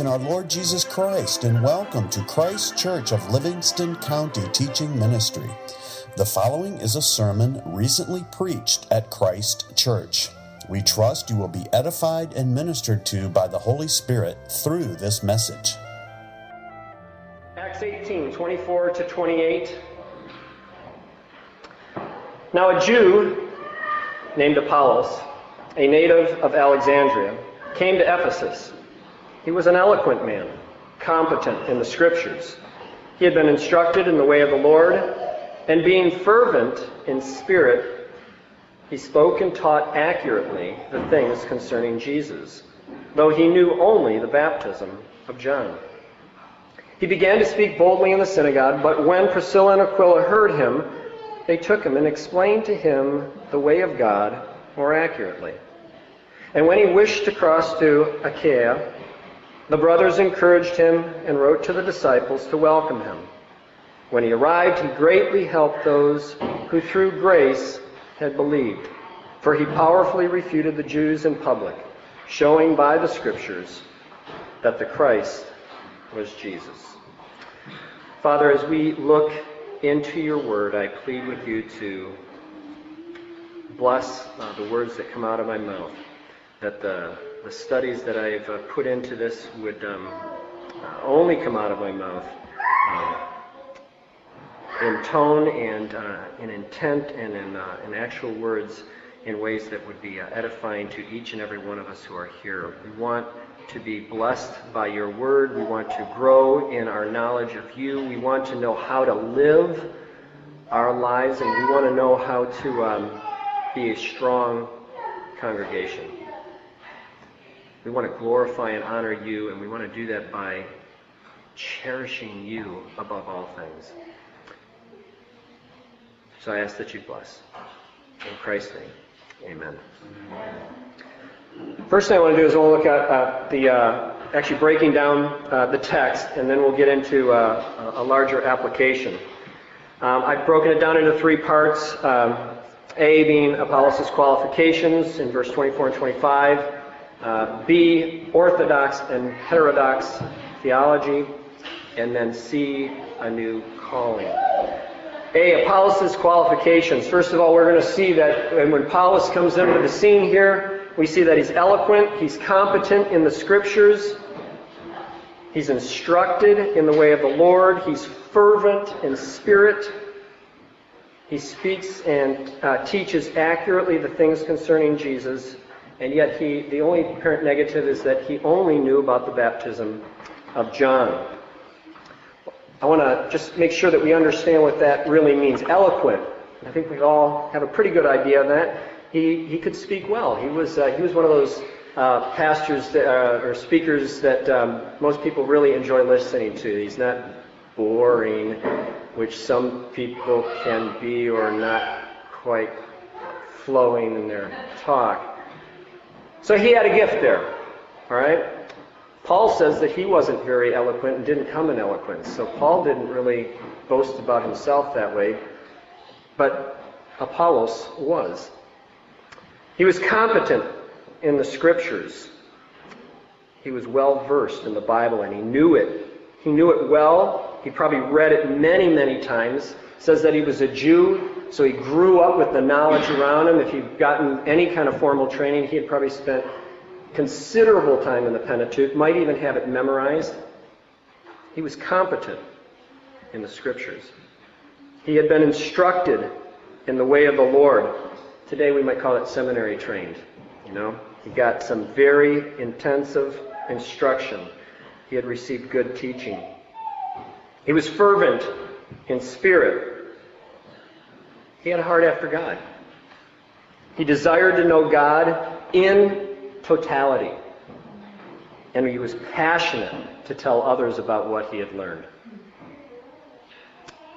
In our Lord Jesus Christ, and welcome to Christ Church of Livingston County Teaching Ministry. The following is a sermon recently preached at Christ Church. We trust you will be edified and ministered to by the Holy Spirit through this message. Acts 18 24 to 28. Now, a Jew named Apollos, a native of Alexandria, came to Ephesus. He was an eloquent man, competent in the scriptures. He had been instructed in the way of the Lord, and being fervent in spirit, he spoke and taught accurately the things concerning Jesus, though he knew only the baptism of John. He began to speak boldly in the synagogue, but when Priscilla and Aquila heard him, they took him and explained to him the way of God more accurately. And when he wished to cross to Achaia, the brothers encouraged him and wrote to the disciples to welcome him. When he arrived, he greatly helped those who through grace had believed, for he powerfully refuted the Jews in public, showing by the scriptures that the Christ was Jesus. Father, as we look into your word, I plead with you to bless uh, the words that come out of my mouth that the, the studies that I've uh, put into this would um, uh, only come out of my mouth um, in tone and uh, in intent and in, uh, in actual words in ways that would be edifying to each and every one of us who are here. We want to be blessed by your word. We want to grow in our knowledge of you. We want to know how to live our lives, and we want to know how to um, be a strong congregation. We want to glorify and honor you, and we want to do that by cherishing you above all things. So I ask that you bless. In Christ's name, amen. First thing I want to do is I want to look at uh, the, uh, actually breaking down uh, the text, and then we'll get into uh, a larger application. Um, I've broken it down into three parts. Um, a being Apollos' qualifications in verse 24 and 25. Uh, B, orthodox and heterodox theology. And then C, a new calling. A, Apollos' qualifications. First of all, we're going to see that when Apollos comes into the scene here, we see that he's eloquent, he's competent in the scriptures, he's instructed in the way of the Lord, he's fervent in spirit, he speaks and uh, teaches accurately the things concerning Jesus, and yet he, the only apparent negative is that he only knew about the baptism of John. I want to just make sure that we understand what that really means. Eloquent. I think we all have a pretty good idea of that. He, he could speak well. He was, uh, he was one of those uh, pastors that, uh, or speakers that um, most people really enjoy listening to. He's not boring, which some people can be or not quite flowing in their talk. So he had a gift there. All right? Paul says that he wasn't very eloquent and didn't come in eloquence. So Paul didn't really boast about himself that way. But Apollos was. He was competent in the scriptures. He was well versed in the Bible and he knew it. He knew it well. He probably read it many, many times. says that he was a Jew so he grew up with the knowledge around him. If he'd gotten any kind of formal training, he had probably spent considerable time in the Pentateuch, might even have it memorized. He was competent in the scriptures. He had been instructed in the way of the Lord. Today we might call it seminary trained. You know, he got some very intensive instruction. He had received good teaching. He was fervent in spirit. He had a heart after God. He desired to know God in totality. And he was passionate to tell others about what he had learned.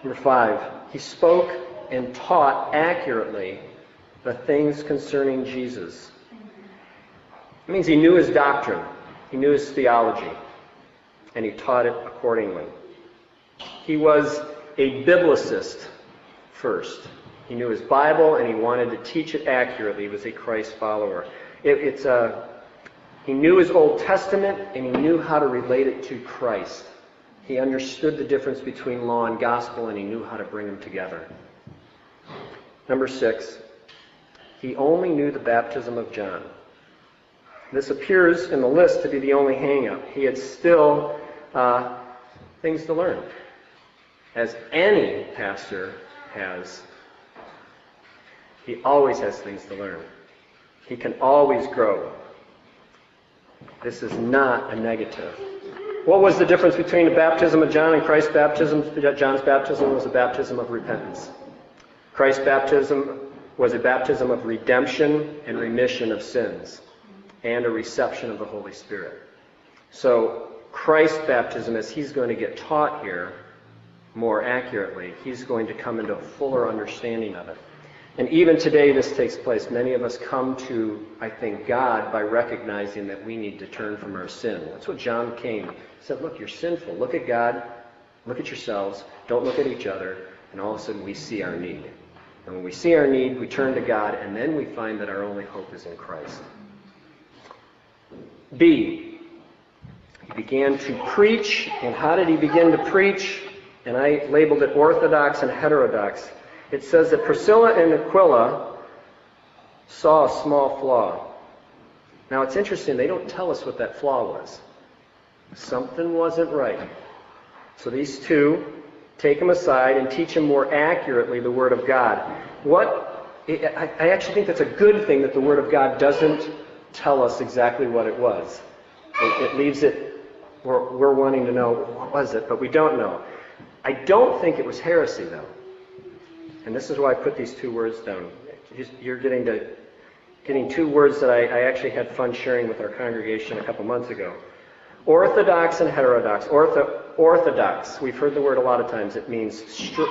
Number five, he spoke and taught accurately the things concerning Jesus. It means he knew his doctrine, he knew his theology, and he taught it accordingly. He was a biblicist first. He knew his Bible and he wanted to teach it accurately. He was a Christ follower. It, it's a, He knew his Old Testament and he knew how to relate it to Christ. He understood the difference between law and gospel and he knew how to bring them together. Number six, he only knew the baptism of John. This appears in the list to be the only hangup. He had still uh, things to learn, as any pastor has. He always has things to learn. He can always grow. This is not a negative. What was the difference between the baptism of John and Christ's baptism? John's baptism was a baptism of repentance. Christ's baptism was a baptism of redemption and remission of sins and a reception of the Holy Spirit. So, Christ's baptism, as he's going to get taught here more accurately, he's going to come into a fuller understanding of it. And even today, this takes place. Many of us come to, I think, God by recognizing that we need to turn from our sin. That's what John came. He said, Look, you're sinful. Look at God. Look at yourselves. Don't look at each other. And all of a sudden, we see our need. And when we see our need, we turn to God, and then we find that our only hope is in Christ. B. He began to preach. And how did he begin to preach? And I labeled it orthodox and heterodox. It says that Priscilla and Aquila saw a small flaw. Now it's interesting, they don't tell us what that flaw was. Something wasn't right. So these two take him aside and teach him more accurately the Word of God. What I actually think that's a good thing that the Word of God doesn't tell us exactly what it was. It, it leaves it, we're, we're wanting to know what was it, but we don't know. I don't think it was heresy, though. And this is why I put these two words down. You're getting to getting two words that I, I actually had fun sharing with our congregation a couple months ago. Orthodox and heterodox. Ortho, orthodox. We've heard the word a lot of times. It means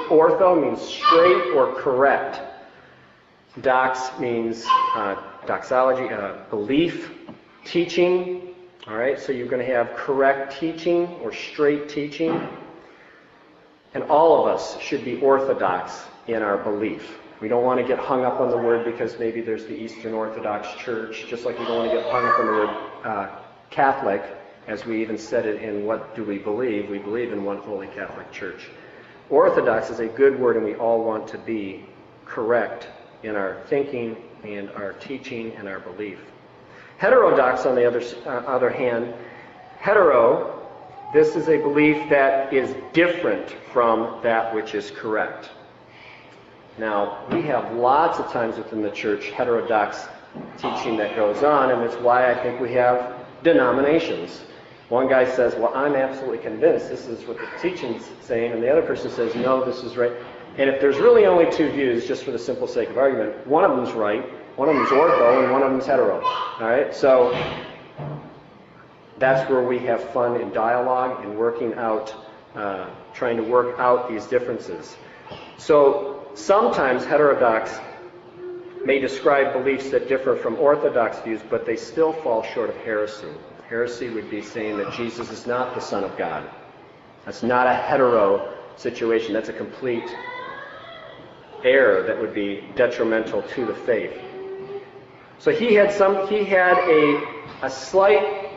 ortho means straight or correct. Dox means uh, doxology, uh, belief, teaching. All right, so you're going to have correct teaching or straight teaching. And all of us should be orthodox in our belief. We don't want to get hung up on the word because maybe there's the Eastern Orthodox Church, just like we don't want to get hung up on the word uh, Catholic, as we even said it in What Do We Believe? We believe in one holy Catholic Church. Orthodox is a good word, and we all want to be correct in our thinking and our teaching and our belief. Heterodox, on the other, uh, other hand, hetero, this is a belief that is different from that which is correct. Now, we have lots of times within the church heterodox teaching that goes on, and it's why I think we have denominations. One guy says, Well, I'm absolutely convinced this is what the teaching's saying, and the other person says, No, this is right. And if there's really only two views, just for the simple sake of argument, one of them's right, one of them's ortho, and one of them's hetero. All right? So that's where we have fun in dialogue and working out, uh, trying to work out these differences. So Sometimes heterodox may describe beliefs that differ from orthodox views, but they still fall short of heresy. Heresy would be saying that Jesus is not the Son of God. That's not a hetero situation. That's a complete error that would be detrimental to the faith. So he had some he had a a slight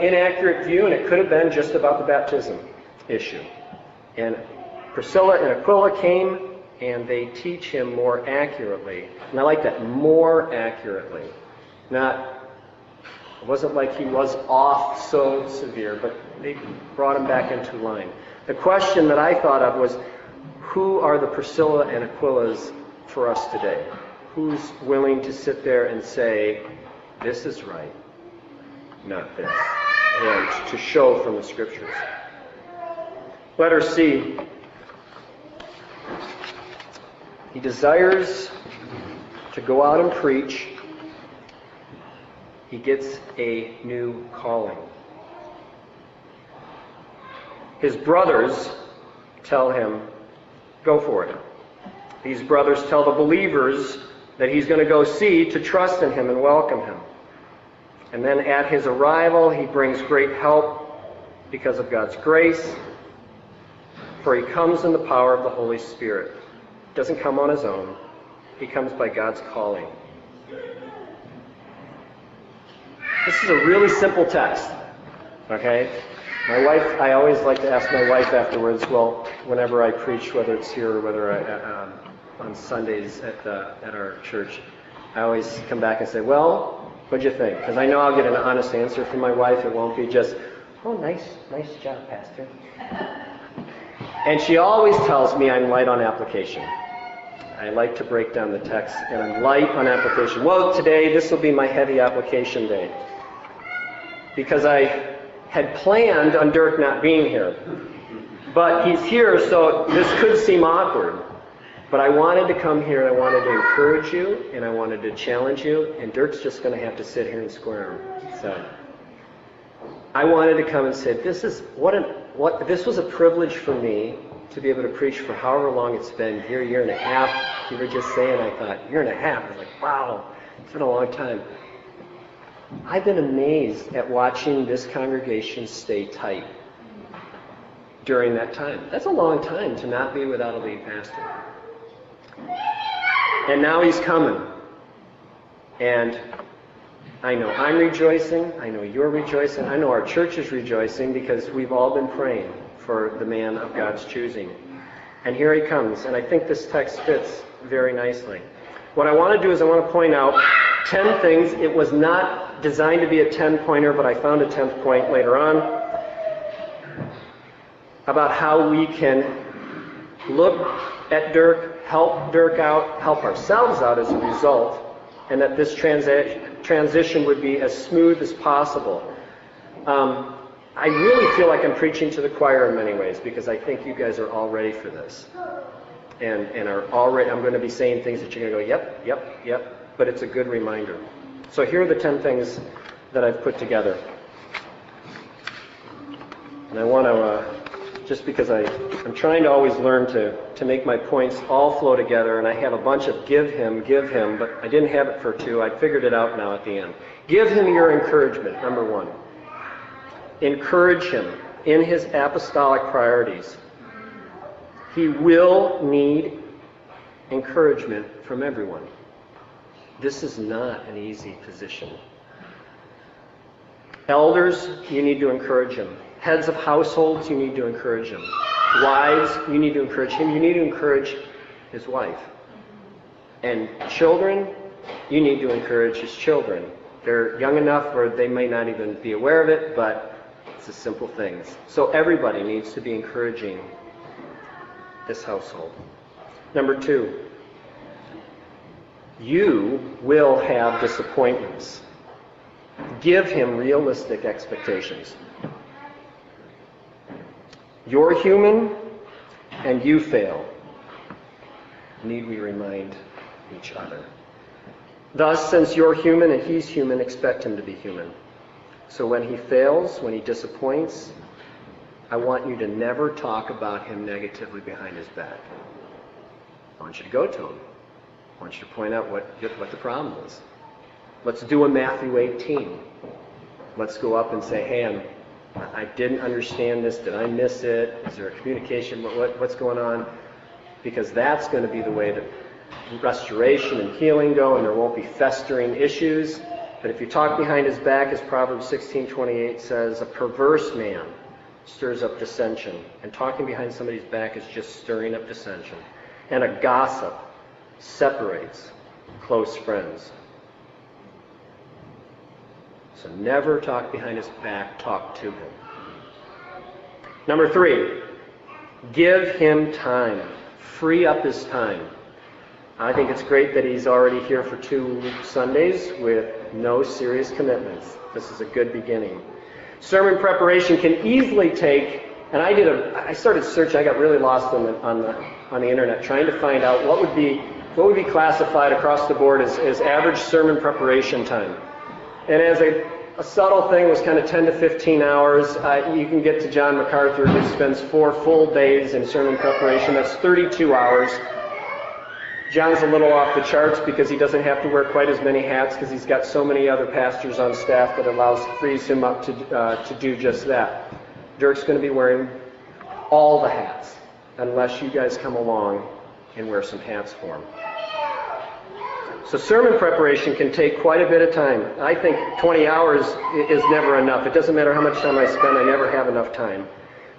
inaccurate view, and it could have been just about the baptism issue. And Priscilla and Aquila came and they teach him more accurately. And I like that, more accurately. Not, it wasn't like he was off so severe, but they brought him back into line. The question that I thought of was, who are the Priscilla and Aquilas for us today? Who's willing to sit there and say, this is right, not this, and to show from the scriptures? Letter C. He desires to go out and preach. He gets a new calling. His brothers tell him, go for it. These brothers tell the believers that he's going to go see to trust in him and welcome him. And then at his arrival, he brings great help because of God's grace, for he comes in the power of the Holy Spirit doesn't come on his own, he comes by God's calling. This is a really simple text. Okay? My wife, I always like to ask my wife afterwards, well, whenever I preach, whether it's here or whether I, uh, um, on Sundays at, the, at our church, I always come back and say, well, what'd you think? Because I know I'll get an honest answer from my wife. It won't be just, oh, nice, nice job, Pastor. And she always tells me I'm light on application. I like to break down the text, and I'm light on application. Well, today, this will be my heavy application day. Because I had planned on Dirk not being here. But he's here, so this could seem awkward. But I wanted to come here and I wanted to encourage you and I wanted to challenge you, and Dirk's just going to have to sit here and squirm. So I wanted to come and say, this is what an what this was a privilege for me to be able to preach for however long it's been, year, year and a half. You were just saying, I thought, year and a half. I was like, wow, it's been a long time. I've been amazed at watching this congregation stay tight during that time. That's a long time to not be without a lead pastor. And now he's coming. And I know I'm rejoicing. I know you're rejoicing. I know our church is rejoicing because we've all been praying for the man of God's choosing. And here he comes. And I think this text fits very nicely. What I want to do is I want to point out 10 things. It was not designed to be a 10 pointer, but I found a 10th point later on about how we can look at Dirk, help Dirk out, help ourselves out as a result, and that this transi- transition would be as smooth as possible. Um, I really feel like I'm preaching to the choir in many ways because I think you guys are all ready for this. And, and are already, I'm going to be saying things that you're going to go, yep, yep, yep, but it's a good reminder. So here are the 10 things that I've put together. And I want to, uh, just because I, I'm trying to always learn to, to make my points all flow together, and I have a bunch of give him, give him, but I didn't have it for two. I figured it out now at the end. Give him your encouragement, number one. Encourage him in his apostolic priorities. He will need encouragement from everyone. This is not an easy position. Elders, you need to encourage him. Heads of households, you need to encourage him. Wives, you need to encourage him. You need to encourage his wife. And children, you need to encourage his children. They're young enough where they may not even be aware of it, but it's the simple things. So everybody needs to be encouraging this household. Number two, you will have disappointments. Give him realistic expectations. You're human and you fail. Need we remind each other? Thus, since you're human and he's human, expect him to be human. So when he fails, when he disappoints, I want you to never talk about him negatively behind his back. I want you to go to him. I want you to point out what, what the problem is. Let's do a Matthew 18. Let's go up and say, hey, I'm, I didn't understand this. Did I miss it? Is there a communication? What, what, what's going on? Because that's going to be the way that restoration and healing go, and there won't be festering issues. But if you talk behind his back, as Proverbs 16:28 says, a perverse man stirs up dissension, and talking behind somebody's back is just stirring up dissension. And a gossip separates close friends. So never talk behind his back, talk to him. Number three, give him time. Free up his time. I think it's great that he's already here for two Sundays with no serious commitments. This is a good beginning. Sermon preparation can easily take, and I did a, I started searching, I got really lost on the, on the, on the internet trying to find out what would be, what would be classified across the board as, as average sermon preparation time. And as a, a subtle thing was kind of 10 to 15 hours. Uh, you can get to John MacArthur, who spends four full days in sermon preparation. That's 32 hours. John's a little off the charts because he doesn't have to wear quite as many hats because he's got so many other pastors on staff that allows frees him up to uh, to do just that. Dirk's going to be wearing all the hats unless you guys come along and wear some hats for him. So sermon preparation can take quite a bit of time. I think 20 hours is never enough. It doesn't matter how much time I spend, I never have enough time.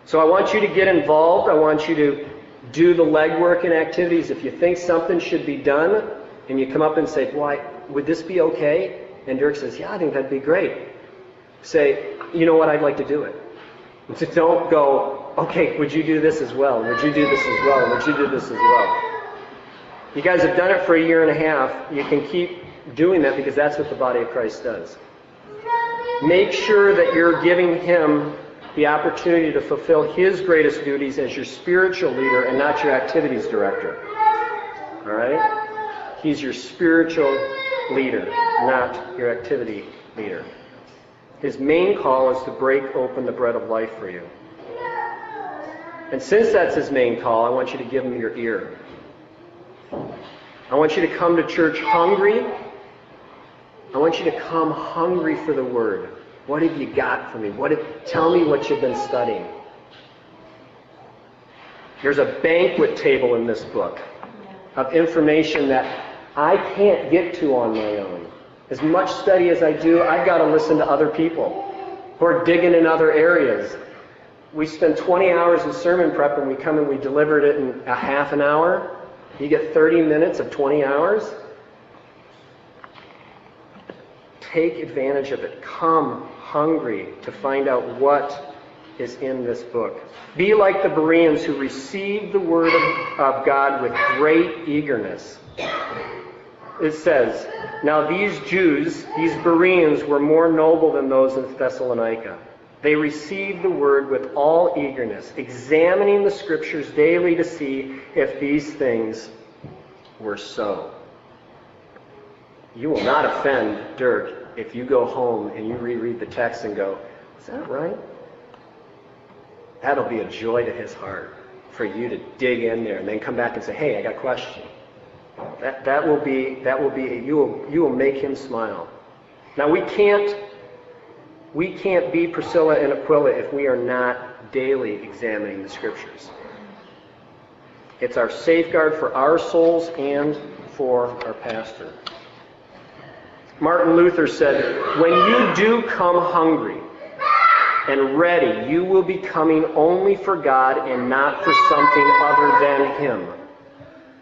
So I want you to get involved. I want you to do the legwork and activities. If you think something should be done and you come up and say, Why, would this be okay? And Dirk says, Yeah, I think that'd be great. Say, You know what, I'd like to do it. So don't go, Okay, would you do this as well? Would you do this as well? Would you do this as well? You guys have done it for a year and a half. You can keep doing that because that's what the body of Christ does. Make sure that you're giving him the opportunity to fulfill his greatest duties as your spiritual leader and not your activities director. All right? He's your spiritual leader, not your activity leader. His main call is to break open the bread of life for you. And since that's his main call, I want you to give him your ear. I want you to come to church hungry. I want you to come hungry for the Word. What have you got for me? What have, tell me what you've been studying. There's a banquet table in this book of information that I can't get to on my own. As much study as I do, I've got to listen to other people who are digging in other areas. We spend 20 hours in sermon prep and we come and we delivered it in a half an hour. You get 30 minutes of 20 hours. Take advantage of it. Come hungry to find out what is in this book. Be like the Bereans who received the word of, of God with great eagerness. It says, Now these Jews, these Bereans, were more noble than those in Thessalonica. They received the word with all eagerness, examining the scriptures daily to see if these things were so. You will not offend Dirk if you go home and you reread the text and go, Is that right? That'll be a joy to his heart for you to dig in there and then come back and say, Hey, I got a question. That, that will be, that will be, you will, you will make him smile. Now we can't we can't be Priscilla and Aquila if we are not daily examining the Scriptures. It's our safeguard for our souls and for our pastor. Martin Luther said, When you do come hungry and ready, you will be coming only for God and not for something other than Him.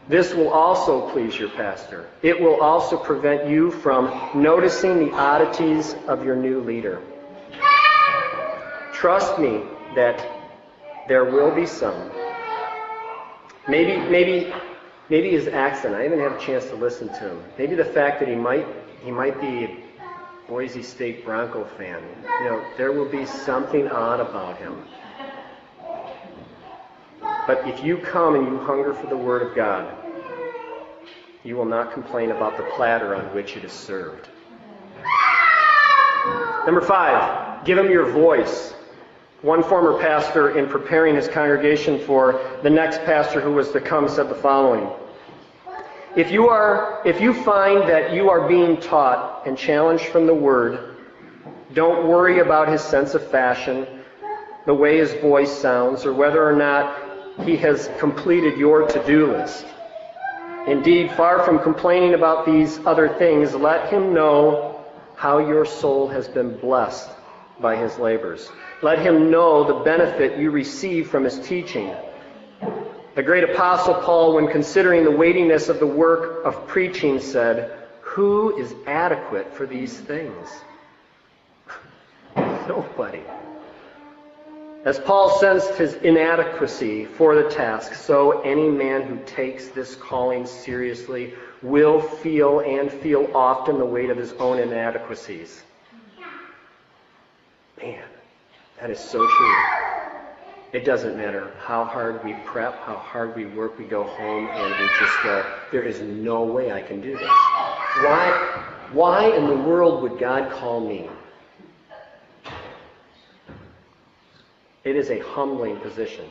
This will also please your pastor. It will also prevent you from noticing the oddities of your new leader. Trust me that there will be some. Maybe, maybe, maybe his accent. I haven't a chance to listen to him. Maybe the fact that he might, he might be a Boise State Bronco fan. You know, there will be something odd about him. But if you come and you hunger for the Word of God, you will not complain about the platter on which it is served. Number five, give him your voice. One former pastor, in preparing his congregation for the next pastor who was to come, said the following. If you, are, if you find that you are being taught and challenged from the Word, don't worry about his sense of fashion, the way his voice sounds, or whether or not he has completed your to do list. Indeed, far from complaining about these other things, let him know how your soul has been blessed by his labors. Let him know the benefit you receive from his teaching. The great apostle Paul, when considering the weightiness of the work of preaching, said, Who is adequate for these things? Nobody. As Paul sensed his inadequacy for the task, so any man who takes this calling seriously will feel and feel often the weight of his own inadequacies. Man, that is so true. It doesn't matter how hard we prep, how hard we work, we go home and we just go, there is no way I can do this. Why, why in the world would God call me? It is a humbling position.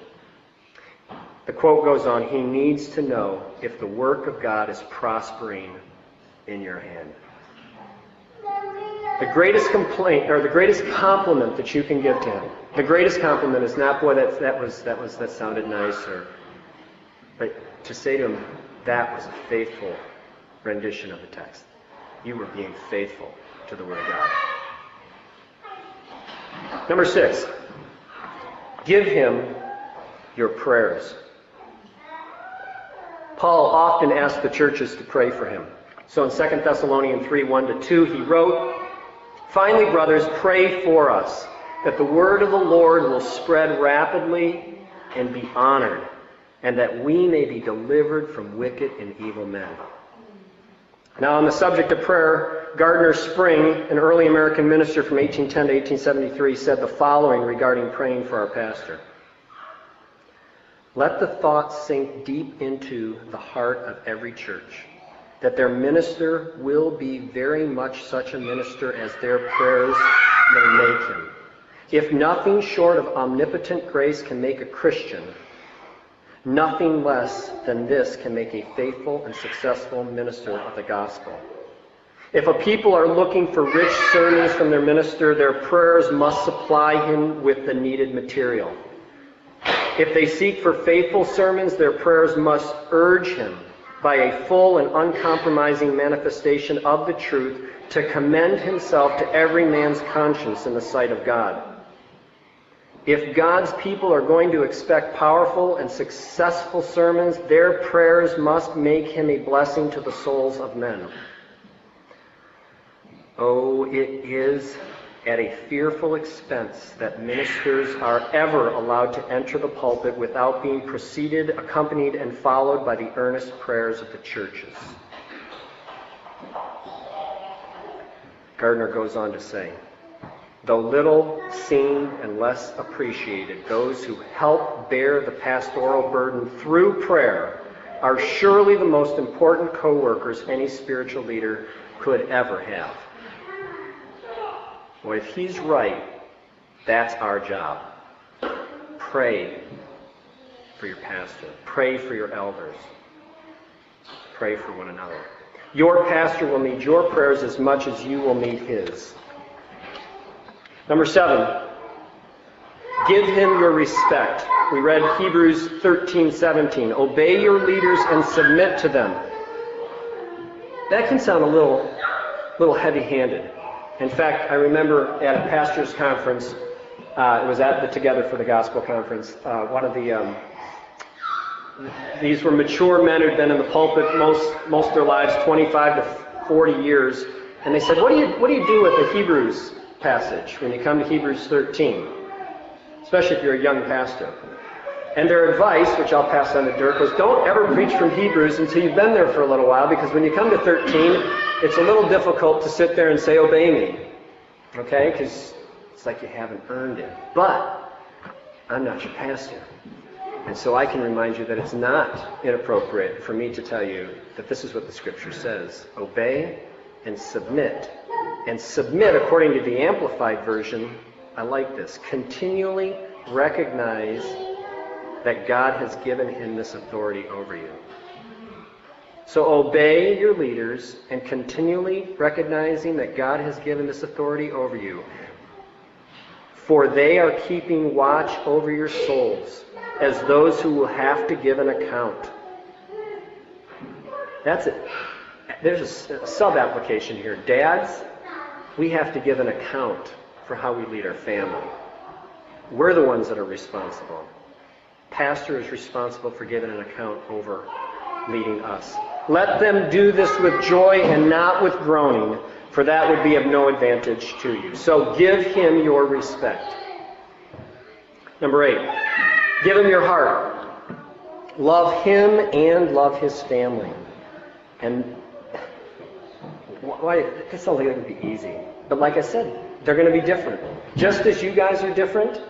The quote goes on He needs to know if the work of God is prospering in your hand. The greatest complaint or the greatest compliment that you can give to him, the greatest compliment is not boy that that was that was that sounded nice or but to say to him, that was a faithful rendition of the text. You were being faithful to the Word of God. Number six, give him your prayers. Paul often asked the churches to pray for him. So in 2 Thessalonians 3 1 to 2, he wrote, Finally, brothers, pray for us that the word of the Lord will spread rapidly and be honored, and that we may be delivered from wicked and evil men. Now, on the subject of prayer, Gardiner Spring, an early American minister from 1810 to 1873, said the following regarding praying for our pastor. Let the thought sink deep into the heart of every church that their minister will be very much such a minister as their prayers may make him. If nothing short of omnipotent grace can make a Christian, nothing less than this can make a faithful and successful minister of the gospel. If a people are looking for rich sermons from their minister, their prayers must supply him with the needed material. If they seek for faithful sermons, their prayers must urge him by a full and uncompromising manifestation of the truth to commend himself to every man's conscience in the sight of God. If God's people are going to expect powerful and successful sermons, their prayers must make him a blessing to the souls of men. Oh, it is at a fearful expense that ministers are ever allowed to enter the pulpit without being preceded, accompanied, and followed by the earnest prayers of the churches. Gardiner goes on to say, Though little seen and less appreciated, those who help bear the pastoral burden through prayer are surely the most important co workers any spiritual leader could ever have. Well, if he's right, that's our job. Pray for your pastor, pray for your elders, pray for one another. Your pastor will need your prayers as much as you will need his. Number seven, give him your respect. We read Hebrews 13, 17. Obey your leaders and submit to them. That can sound a little, little heavy-handed. In fact, I remember at a pastor's conference, uh, it was at the Together for the Gospel conference, uh, one of the, um, these were mature men who'd been in the pulpit most, most of their lives, 25 to 40 years, and they said, what do you, what do, you do with the Hebrews passage when you come to Hebrews 13, especially if you're a young pastor. And their advice, which I'll pass on to Dirk, was don't ever preach from Hebrews until you've been there for a little while, because when you come to 13, it's a little difficult to sit there and say, obey me. Okay? Because it's like you haven't earned it. But I'm not your pastor. And so I can remind you that it's not inappropriate for me to tell you that this is what the Scripture says obey and submit and submit, according to the Amplified Version, I like this, continually recognize that God has given him this authority over you. So obey your leaders and continually recognizing that God has given this authority over you. For they are keeping watch over your souls as those who will have to give an account. That's it. There's a sub application here. Dads, we have to give an account for how we lead our family. We're the ones that are responsible. Pastor is responsible for giving an account over leading us. Let them do this with joy and not with groaning, for that would be of no advantage to you. So give him your respect. Number eight, give him your heart. Love him and love his family. And why, it sounds like it would be easy. But like I said, they're going to be different. Just as you guys are different,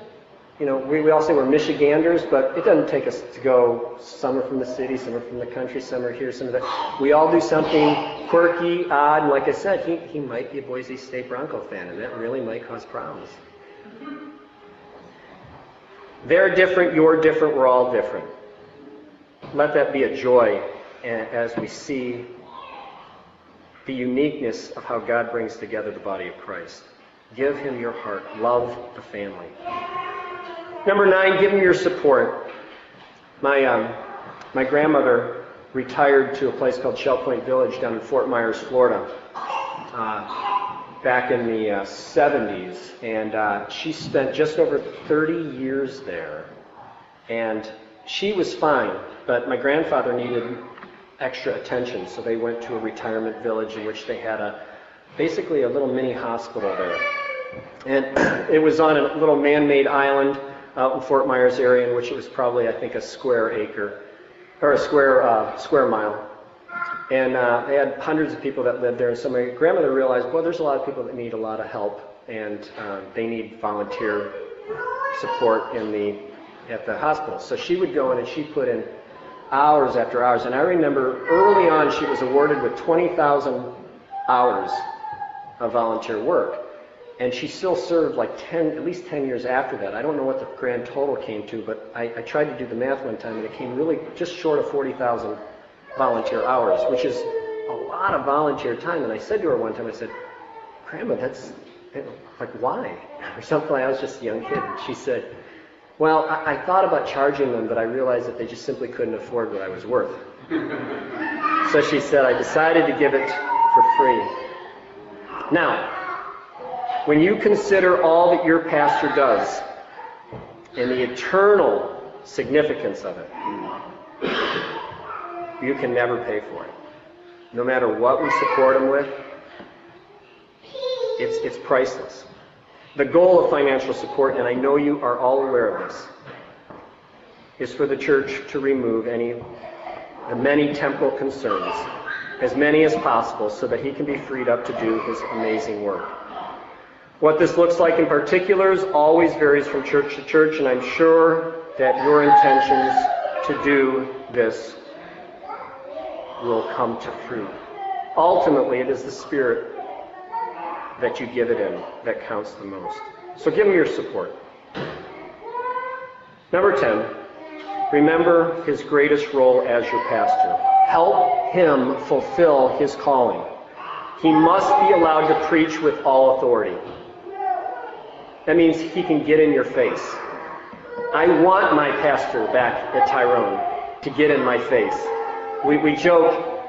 you know, we, we all say we're Michiganders, but it doesn't take us to go, some are from the city, some are from the country, some are here, some there. We all do something quirky, odd, and like I said, he, he might be a Boise State Bronco fan, and that really might cause problems. They're different, you're different, we're all different. Let that be a joy as we see the uniqueness of how God brings together the body of Christ. Give him your heart. Love the family. Number nine, give him your support. My, um, my grandmother retired to a place called Shell Point Village down in Fort Myers, Florida, uh, back in the uh, 70s. And uh, she spent just over 30 years there. And she was fine, but my grandfather needed extra attention, so they went to a retirement village in which they had a basically a little mini hospital there. And it was on a little man-made island out in Fort Myers area, in which it was probably, I think, a square acre or a square uh, square mile. And uh, they had hundreds of people that lived there. And so my grandmother realized, well, there's a lot of people that need a lot of help, and uh, they need volunteer support in the at the hospital. So she would go in and she put in hours after hours. And I remember early on she was awarded with 20,000 hours of volunteer work. And she still served like 10, at least 10 years after that. I don't know what the grand total came to, but I, I tried to do the math one time and it came really just short of 40,000 volunteer hours, which is a lot of volunteer time. And I said to her one time, I said, Grandma, that's like why? Or something. I was just a young kid. And she said, Well, I, I thought about charging them, but I realized that they just simply couldn't afford what I was worth. so she said, I decided to give it for free. Now, when you consider all that your pastor does and the eternal significance of it, you can never pay for it. No matter what we support him with, it's, it's priceless. The goal of financial support, and I know you are all aware of this, is for the church to remove any the many temporal concerns, as many as possible, so that he can be freed up to do his amazing work. What this looks like in particulars always varies from church to church, and I'm sure that your intentions to do this will come to fruit. Ultimately, it is the Spirit that you give it in that counts the most. So give him your support. Number 10, remember his greatest role as your pastor. Help him fulfill his calling. He must be allowed to preach with all authority. That means he can get in your face. I want my pastor back at Tyrone to get in my face. We, we joke,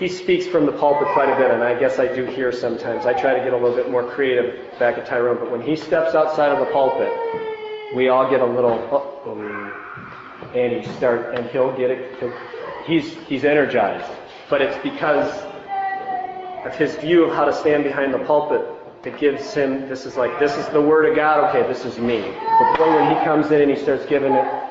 he speaks from the pulpit quite a bit, and I guess I do here sometimes. I try to get a little bit more creative back at Tyrone, but when he steps outside of the pulpit, we all get a little, oh, and he start, and he'll get it. He's he's energized, but it's because of his view of how to stand behind the pulpit that gives him, this is like, this is the Word of God, okay, this is me. But when he comes in and he starts giving it,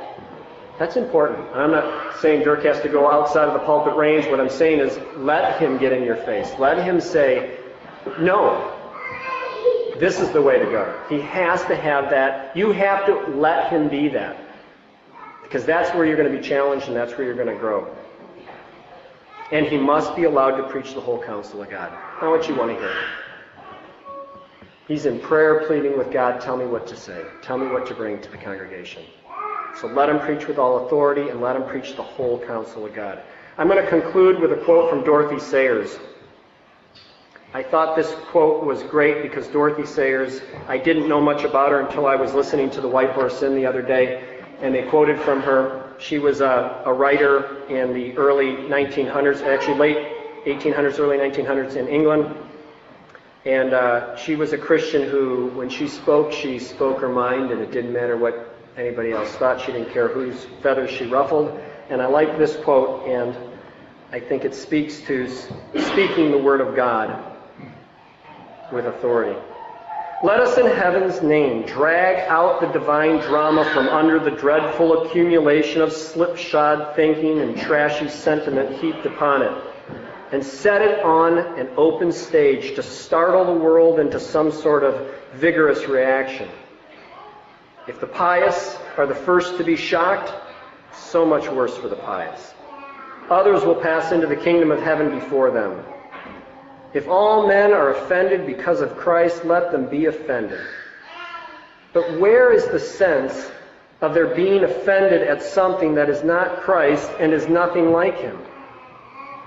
that's important. I'm not saying Dirk has to go outside of the pulpit range. What I'm saying is let him get in your face. Let him say, no, this is the way to go. He has to have that. You have to let him be that. Because that's where you're going to be challenged and that's where you're going to grow. And he must be allowed to preach the whole counsel of God. Not what you want to hear. He's in prayer pleading with God, tell me what to say. Tell me what to bring to the congregation. So let him preach with all authority and let him preach the whole counsel of God. I'm going to conclude with a quote from Dorothy Sayers. I thought this quote was great because Dorothy Sayers, I didn't know much about her until I was listening to the White Horse Inn the other day, and they quoted from her. She was a, a writer in the early 1900s, actually late 1800s, early 1900s in England. And uh, she was a Christian who, when she spoke, she spoke her mind, and it didn't matter what anybody else thought. She didn't care whose feathers she ruffled. And I like this quote, and I think it speaks to speaking the Word of God with authority. Let us in heaven's name drag out the divine drama from under the dreadful accumulation of slipshod thinking and trashy sentiment heaped upon it and set it on an open stage to startle the world into some sort of vigorous reaction. If the pious are the first to be shocked, so much worse for the pious. Others will pass into the kingdom of heaven before them. If all men are offended because of Christ, let them be offended. But where is the sense of their being offended at something that is not Christ and is nothing like him?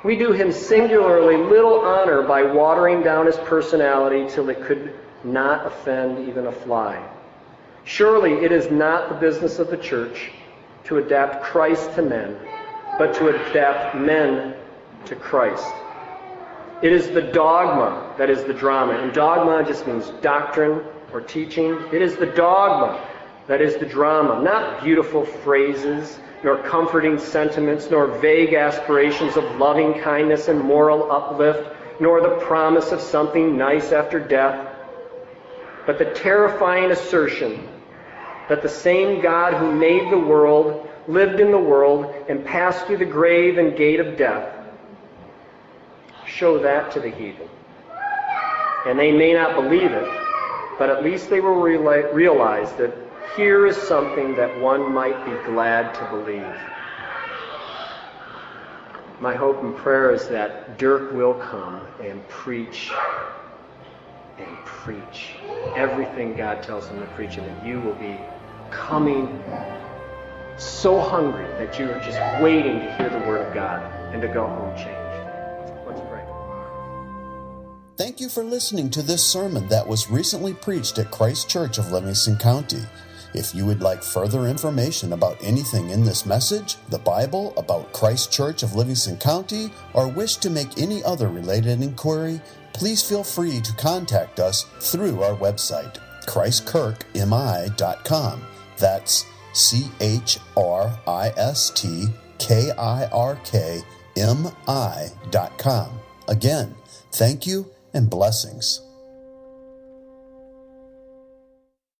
We do him singularly little honor by watering down his personality till it could not offend even a fly. Surely it is not the business of the church to adapt Christ to men, but to adapt men to Christ. It is the dogma that is the drama. And dogma just means doctrine or teaching. It is the dogma that is the drama, not beautiful phrases, nor comforting sentiments, nor vague aspirations of loving kindness and moral uplift, nor the promise of something nice after death, but the terrifying assertion that the same God who made the world, lived in the world, and passed through the grave and gate of death show that to the heathen. And they may not believe it, but at least they will realize that here is something that one might be glad to believe. My hope and prayer is that Dirk will come and preach and preach everything God tells him to preach, and that you will be coming so hungry that you are just waiting to hear the Word of God and to go home changed. Let's pray. Thank you for listening to this sermon that was recently preached at Christ Kirk of Livingston County. If you would like further information about anything in this message, the Bible, about Christ Kirk of Livingston County, or wish to make any other related inquiry, please feel free to contact us through our website, christkirkmi.com. That's C H R I S T K I R K M I.com. Again, thank you and blessings.